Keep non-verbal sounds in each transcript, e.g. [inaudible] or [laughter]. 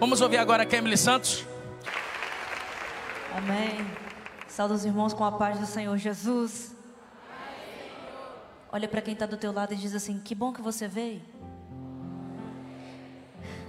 Vamos ouvir agora a Emily Santos. Amém. Sauda os irmãos com a paz do Senhor Jesus. Olha para quem está do teu lado e diz assim: Que bom que você veio.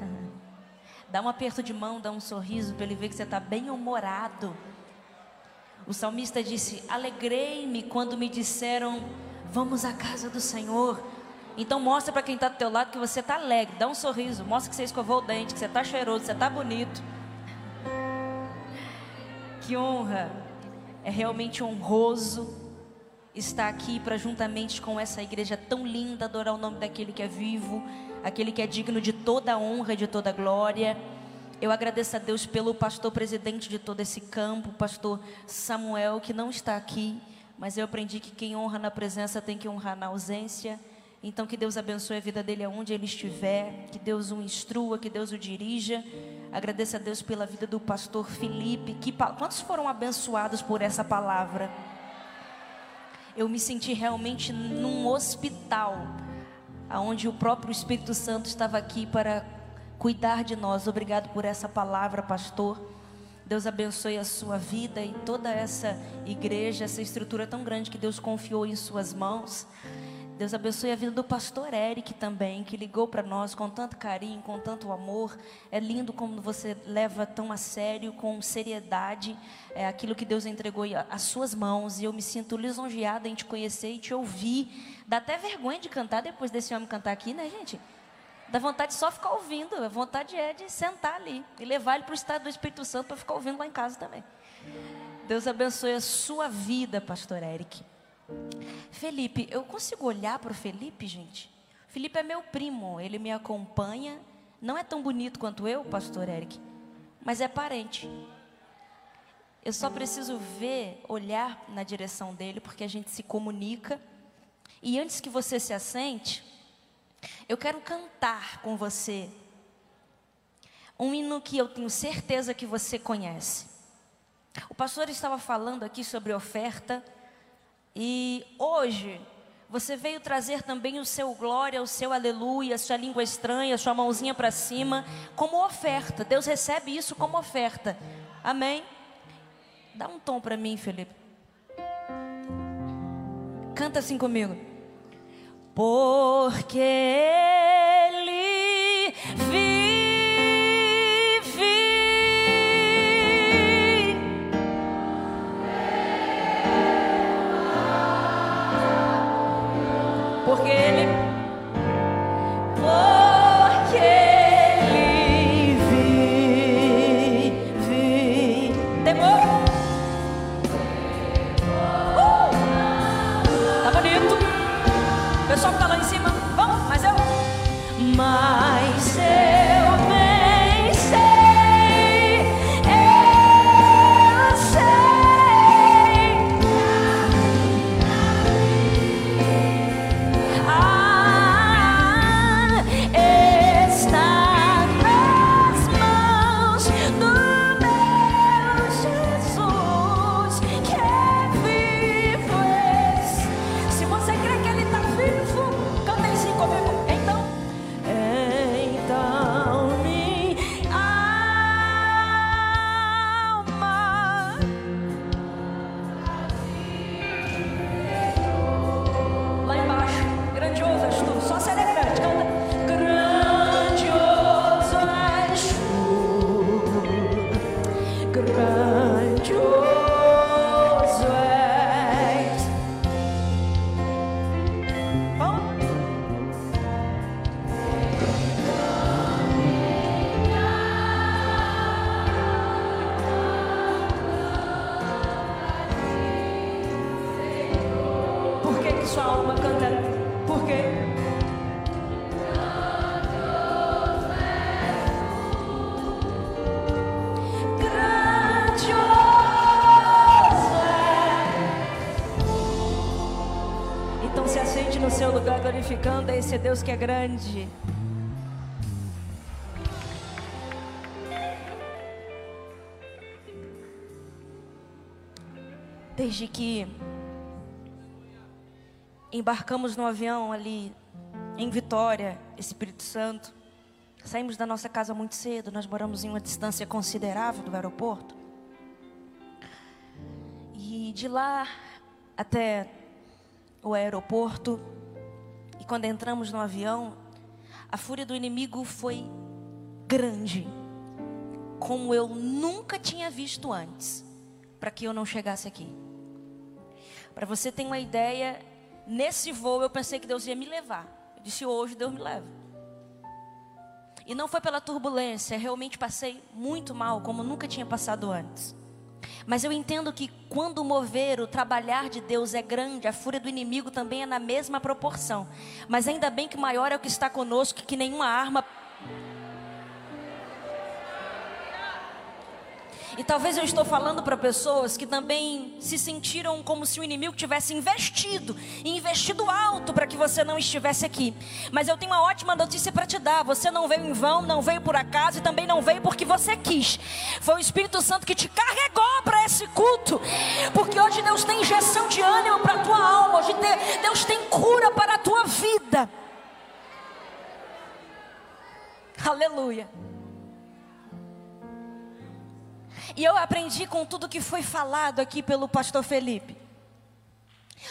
[laughs] Dá um aperto de mão, dá um sorriso para ele ver que você está bem humorado. O salmista disse: Alegrei-me quando me disseram, vamos à casa do Senhor. Então mostra para quem está do teu lado que você está alegre, dá um sorriso, mostra que você escovou o dente, que você está cheiroso, que você está bonito. Que honra! É realmente honroso estar aqui para juntamente com essa igreja tão linda adorar o nome daquele que é vivo, aquele que é digno de toda honra e de toda glória. Eu agradeço a Deus pelo pastor presidente de todo esse campo, pastor Samuel, que não está aqui, mas eu aprendi que quem honra na presença tem que honrar na ausência. Então, que Deus abençoe a vida dele aonde ele estiver, que Deus o instrua, que Deus o dirija. Agradeço a Deus pela vida do pastor Felipe. Que, quantos foram abençoados por essa palavra? Eu me senti realmente num hospital, onde o próprio Espírito Santo estava aqui para cuidar de nós. Obrigado por essa palavra, pastor. Deus abençoe a sua vida e toda essa igreja, essa estrutura tão grande que Deus confiou em suas mãos. Deus abençoe a vida do pastor Eric também, que ligou para nós com tanto carinho, com tanto amor. É lindo como você leva tão a sério, com seriedade, é, aquilo que Deus entregou às suas mãos. E eu me sinto lisonjeada em te conhecer e te ouvir. Dá até vergonha de cantar depois desse homem cantar aqui, né, gente? Dá vontade de só ficar ouvindo. A vontade é de sentar ali e levar ele para o estado do Espírito Santo para ficar ouvindo lá em casa também. Deus abençoe a sua vida, pastor Eric. Felipe, eu consigo olhar para o Felipe, gente? Felipe é meu primo, ele me acompanha. Não é tão bonito quanto eu, pastor Eric, mas é parente. Eu só preciso ver, olhar na direção dele, porque a gente se comunica. E antes que você se assente, eu quero cantar com você um hino que eu tenho certeza que você conhece. O pastor estava falando aqui sobre oferta e hoje você veio trazer também o seu glória, o seu aleluia, a sua língua estranha, a sua mãozinha para cima, como oferta. Deus recebe isso como oferta. Amém? Dá um tom para mim, Felipe. Canta assim comigo. Porque pessoal que tá lá em cima, sua alma canta? Por quê? É. Então se assente no seu lugar glorificando a esse Deus que é grande. Desde que embarcamos no avião ali em Vitória, Espírito Santo, Saímos da nossa casa muito cedo, nós moramos em uma distância considerável do aeroporto. E de lá até o aeroporto, e quando entramos no avião, a fúria do inimigo foi grande, como eu nunca tinha visto antes, para que eu não chegasse aqui. Para você ter uma ideia, nesse voo eu pensei que Deus ia me levar. Eu disse: hoje Deus me leva. E não foi pela turbulência, realmente passei muito mal, como nunca tinha passado antes. Mas eu entendo que quando mover, o trabalhar de Deus é grande, a fúria do inimigo também é na mesma proporção. Mas ainda bem que maior é o que está conosco, que nenhuma arma E talvez eu estou falando para pessoas que também se sentiram como se o inimigo tivesse investido, investido alto para que você não estivesse aqui. Mas eu tenho uma ótima notícia para te dar. Você não veio em vão, não veio por acaso e também não veio porque você quis. Foi o Espírito Santo que te carregou para esse culto. Porque hoje Deus tem injeção de ânimo para a tua alma, hoje Deus tem cura para a tua vida. Aleluia. E eu aprendi com tudo que foi falado aqui pelo pastor Felipe.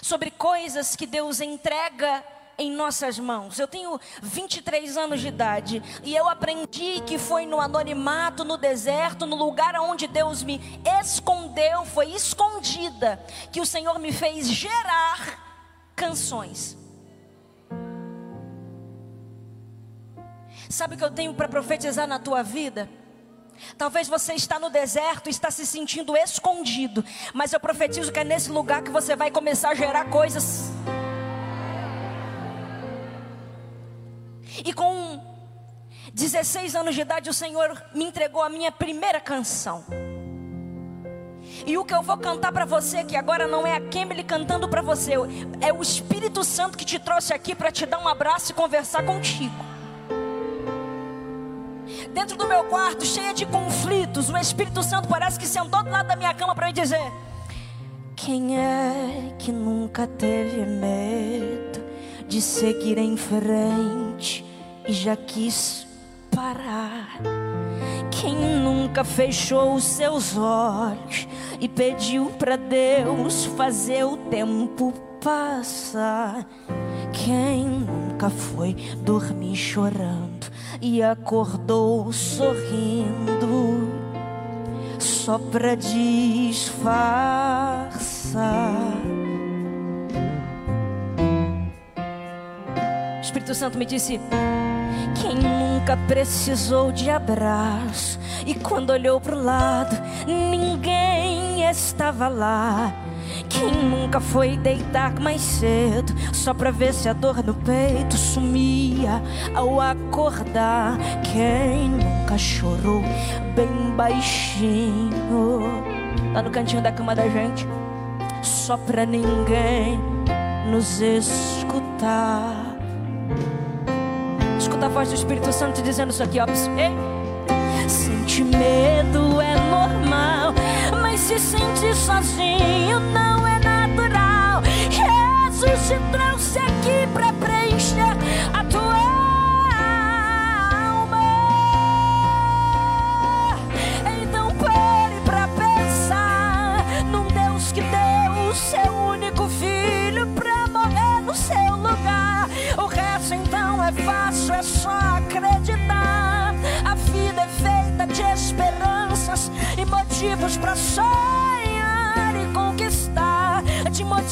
Sobre coisas que Deus entrega em nossas mãos. Eu tenho 23 anos de idade e eu aprendi que foi no anonimato, no deserto, no lugar onde Deus me escondeu, foi escondida, que o Senhor me fez gerar canções. Sabe o que eu tenho para profetizar na tua vida? Talvez você está no deserto, está se sentindo escondido, mas eu profetizo que é nesse lugar que você vai começar a gerar coisas. E com 16 anos de idade, o Senhor me entregou a minha primeira canção. E o que eu vou cantar para você, que agora não é a Kemily cantando para você, é o Espírito Santo que te trouxe aqui para te dar um abraço e conversar contigo dentro do meu quarto, cheia de conflitos. O Espírito Santo parece que sentou do lado da minha cama para me dizer: Quem é que nunca teve medo de seguir em frente e já quis parar? Quem nunca fechou os seus olhos e pediu para Deus fazer o tempo passar? Quem nunca foi dormir chorando e acordou sorrindo só pra disfarçar. O Espírito Santo me disse: Quem nunca precisou de abraço e quando olhou pro lado, ninguém estava lá quem nunca foi deitar mais cedo só pra ver se a dor no peito sumia ao acordar? Quem nunca chorou bem baixinho lá no cantinho da cama da gente só pra ninguém nos escutar? Escuta a voz do Espírito Santo dizendo isso aqui, ó. Ei. Medo é normal, se sente sozinho não é natural. Jesus te trouxe aqui para preencher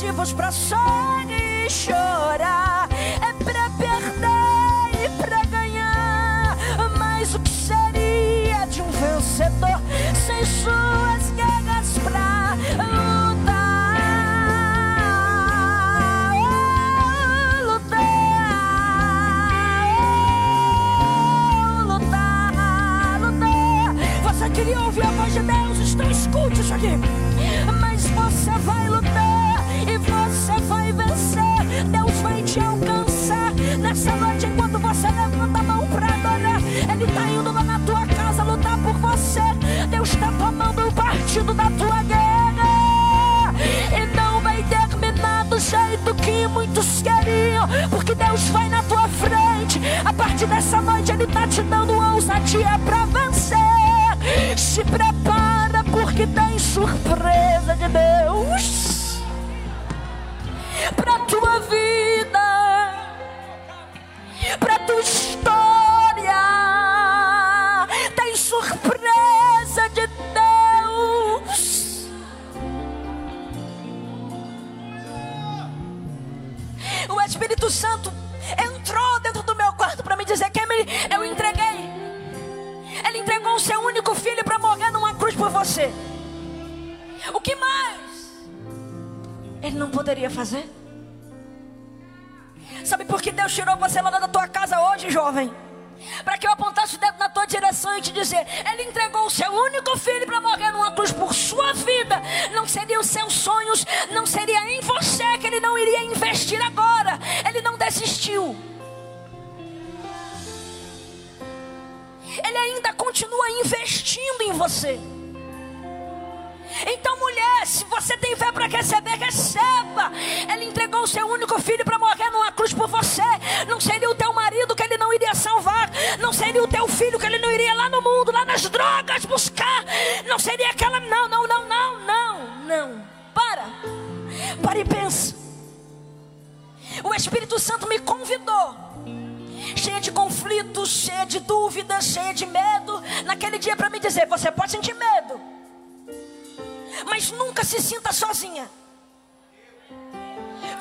motivos para sonhar e chorar, Sabe por que Deus tirou você lá da tua casa hoje, jovem? Para que eu apontasse o dedo na tua direção e te dizer: Ele entregou o seu único filho para morrer numa cruz por sua vida. Não seriam seus sonhos, não seria em você que Ele não iria investir agora. Ele não desistiu. Ele ainda continua investindo em você. Então, mulher, se você tem fé para receber, receba. Ele entregou o seu único filho para morrer numa cruz por você. Não seria o teu marido que ele não iria salvar. Não seria o teu filho que ele não iria lá no mundo, lá nas drogas buscar. Não seria aquela. Não, não, não, não, não, não. Para. Para e pensa. O Espírito Santo me convidou cheia de conflitos, cheia de dúvidas, cheia de medo, naquele dia para me dizer: você pode sentir medo, mas nunca se sinta sozinha.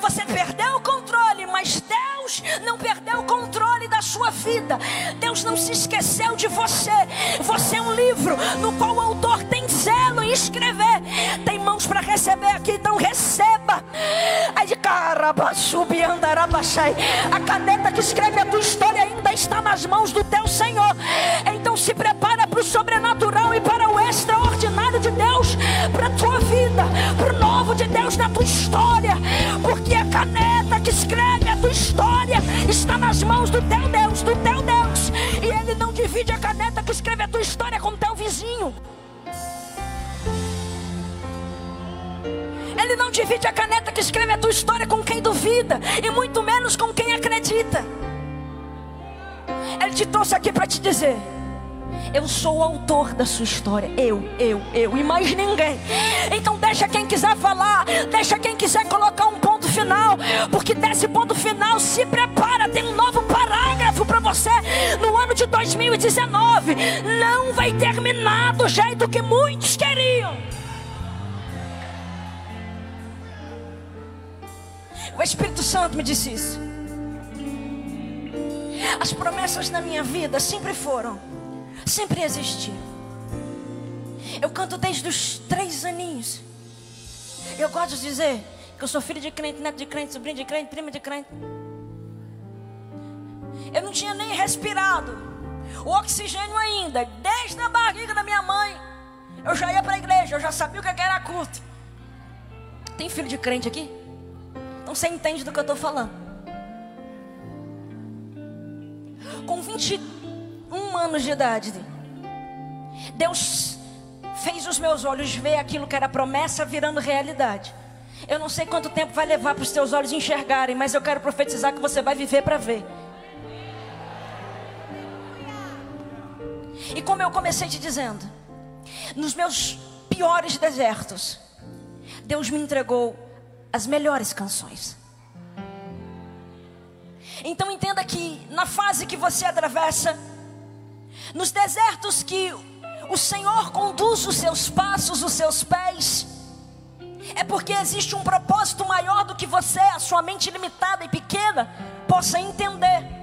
Você perdeu o controle, mas Deus não perdeu o controle da sua vida. Deus não se esqueceu de você. Você é um livro no qual o autor tem zelo em escrever. Tem mãos para receber aqui, então receba. Aí de A caneta que escreve a tua história ainda está nas mãos do teu Senhor. Então se prepara para o sobrenatural e para tua história. Porque a caneta que escreve a tua história está nas mãos do teu Deus, do teu Deus. E Ele não divide a caneta que escreve a tua história com teu vizinho. Ele não divide a caneta que escreve a tua história com quem duvida, e muito menos com quem acredita. Ele te trouxe aqui para te dizer. Eu sou o autor da sua história. Eu, eu, eu e mais ninguém. Então deixa quem quiser falar, deixa quem quiser colocar um ponto final, porque desse ponto final se prepara, tem um novo parágrafo para você no ano de 2019. Não vai terminar do jeito que muitos queriam. O Espírito Santo me disse isso. As promessas na minha vida sempre foram sempre existir. Eu canto desde os três aninhos. Eu gosto de dizer que eu sou filho de crente, neto de crente, sobrinho de crente, prima de crente. Eu não tinha nem respirado o oxigênio ainda, desde a barriga da minha mãe. Eu já ia para a igreja, eu já sabia o que era culto. Tem filho de crente aqui? Então você entende do que eu estou falando. Com 20 um anos de idade. Deus fez os meus olhos ver aquilo que era promessa virando realidade. Eu não sei quanto tempo vai levar para os teus olhos enxergarem, mas eu quero profetizar que você vai viver para ver. E como eu comecei te dizendo, nos meus piores desertos, Deus me entregou as melhores canções. Então entenda que na fase que você atravessa, nos desertos que o Senhor conduz os seus passos, os seus pés, é porque existe um propósito maior do que você, a sua mente limitada e pequena, possa entender.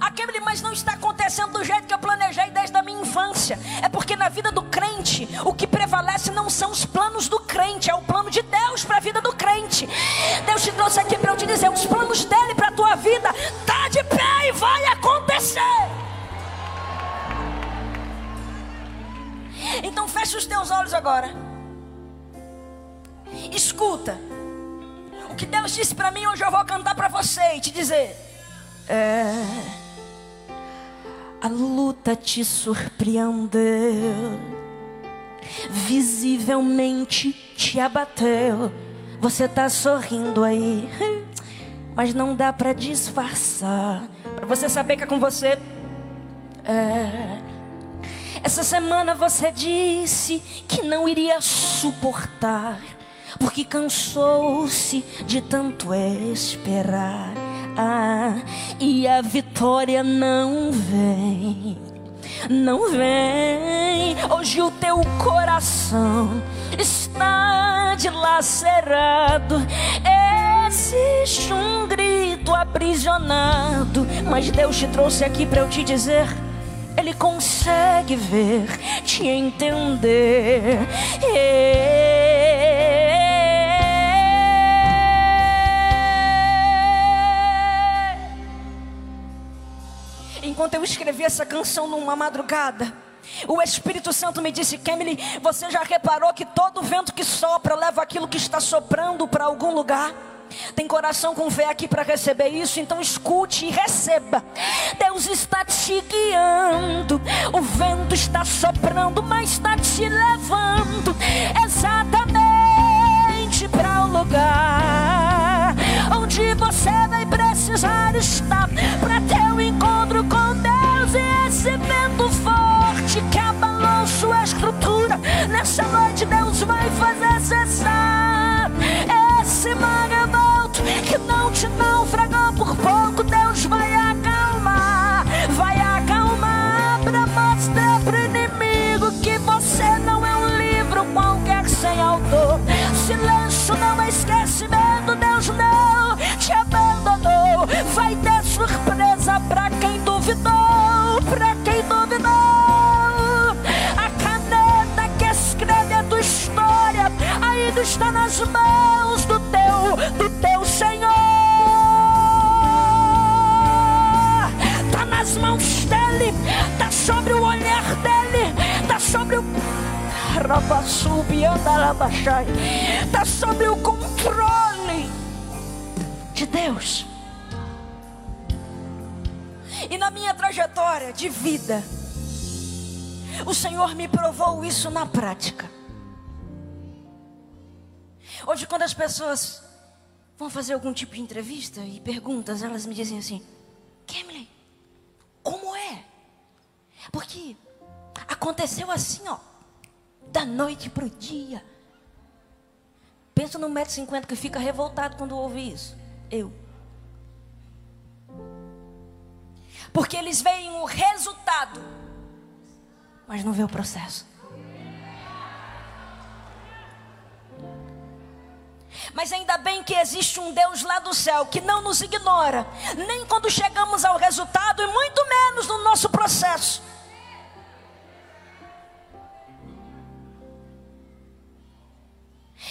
Aquele, mas não está acontecendo do jeito que eu planejei desde a minha infância. É porque na vida do crente, o que prevalece não são os planos do crente, é o plano de Deus para a vida do crente. Deus te trouxe aqui para eu te dizer: os planos dele para a tua vida, tá de pé e vai acontecer. Feche os teus olhos agora. Escuta. O que Deus disse para mim, hoje eu vou cantar para você e te dizer. É, a luta te surpreendeu, visivelmente te abateu. Você tá sorrindo aí, mas não dá para disfarçar Para você saber que é com você. É... Essa semana você disse que não iria suportar, porque cansou-se de tanto esperar. Ah, e a vitória não vem, não vem. Hoje o teu coração está dilacerado. Existe um grito aprisionado, mas Deus te trouxe aqui para eu te dizer. Ele consegue ver, te entender. Enquanto eu escrevi essa canção numa madrugada, o Espírito Santo me disse: Kemily, você já reparou que todo vento que sopra leva aquilo que está soprando para algum lugar? Tem coração com fé aqui para receber isso, então escute e receba. Deus está te guiando, o vento está soprando, mas está te levando exatamente para o lugar onde você vai precisar estar para ter um encontro com Deus e esse vento forte que abalou sua estrutura. Nessa noite, Deus vai fazer cessar está sobre o controle de Deus. E na minha trajetória de vida, o Senhor me provou isso na prática. Hoje, quando as pessoas vão fazer algum tipo de entrevista e perguntas, elas me dizem assim: Kemley, como é? Porque aconteceu assim, ó, da noite para o dia. Pensa no metro cinquenta que fica revoltado quando ouve isso. Eu. Porque eles veem o resultado, mas não vê o processo. Mas ainda bem que existe um Deus lá do céu que não nos ignora, nem quando chegamos ao resultado e muito menos no nosso processo.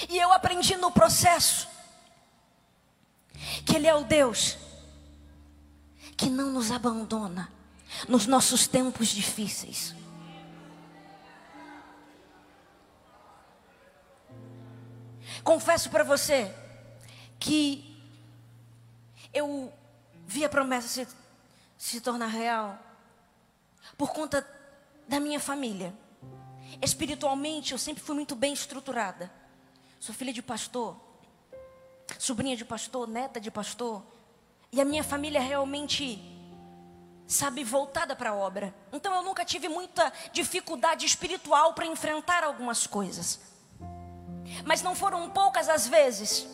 E eu aprendi no processo que Ele é o Deus que não nos abandona nos nossos tempos difíceis. Confesso para você que eu vi a promessa se, se tornar real por conta da minha família. Espiritualmente, eu sempre fui muito bem estruturada. Sou filha de pastor, sobrinha de pastor, neta de pastor. E a minha família realmente, sabe, voltada para a obra. Então eu nunca tive muita dificuldade espiritual para enfrentar algumas coisas. Mas não foram poucas as vezes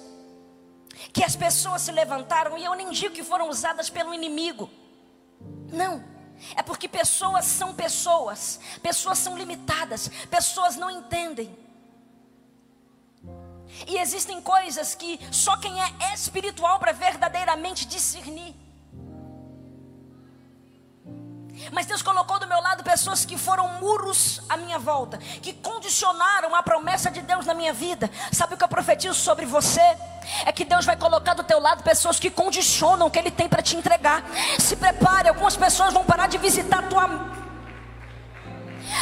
que as pessoas se levantaram, e eu nem digo que foram usadas pelo inimigo. Não. É porque pessoas são pessoas, pessoas são limitadas, pessoas não entendem. E existem coisas que só quem é espiritual para verdadeiramente discernir. Mas Deus colocou do meu lado pessoas que foram muros à minha volta, que condicionaram a promessa de Deus na minha vida. Sabe o que eu profetizo sobre você? É que Deus vai colocar do teu lado pessoas que condicionam o que Ele tem para te entregar. Se prepare, algumas pessoas vão parar de visitar a tua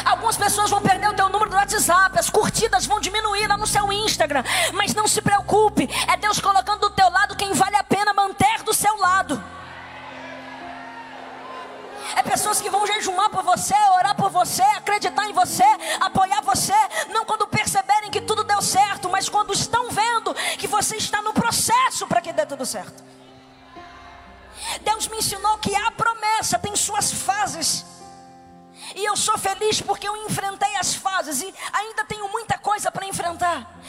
Algumas pessoas vão perder o teu número do WhatsApp, as curtidas vão diminuir lá no seu Instagram, mas não se preocupe, é Deus colocando do teu lado quem vale a pena manter do seu lado. É pessoas que vão jejumar por você, orar por você, acreditar em você, apoiar você, não quando perceberem que tudo deu certo, mas quando estão vendo que você está no processo para que dê tudo certo. Deus me ensinou que a promessa tem suas fases. E eu sou feliz porque eu enfrentei as fases e ainda tenho muita coisa para enfrentar.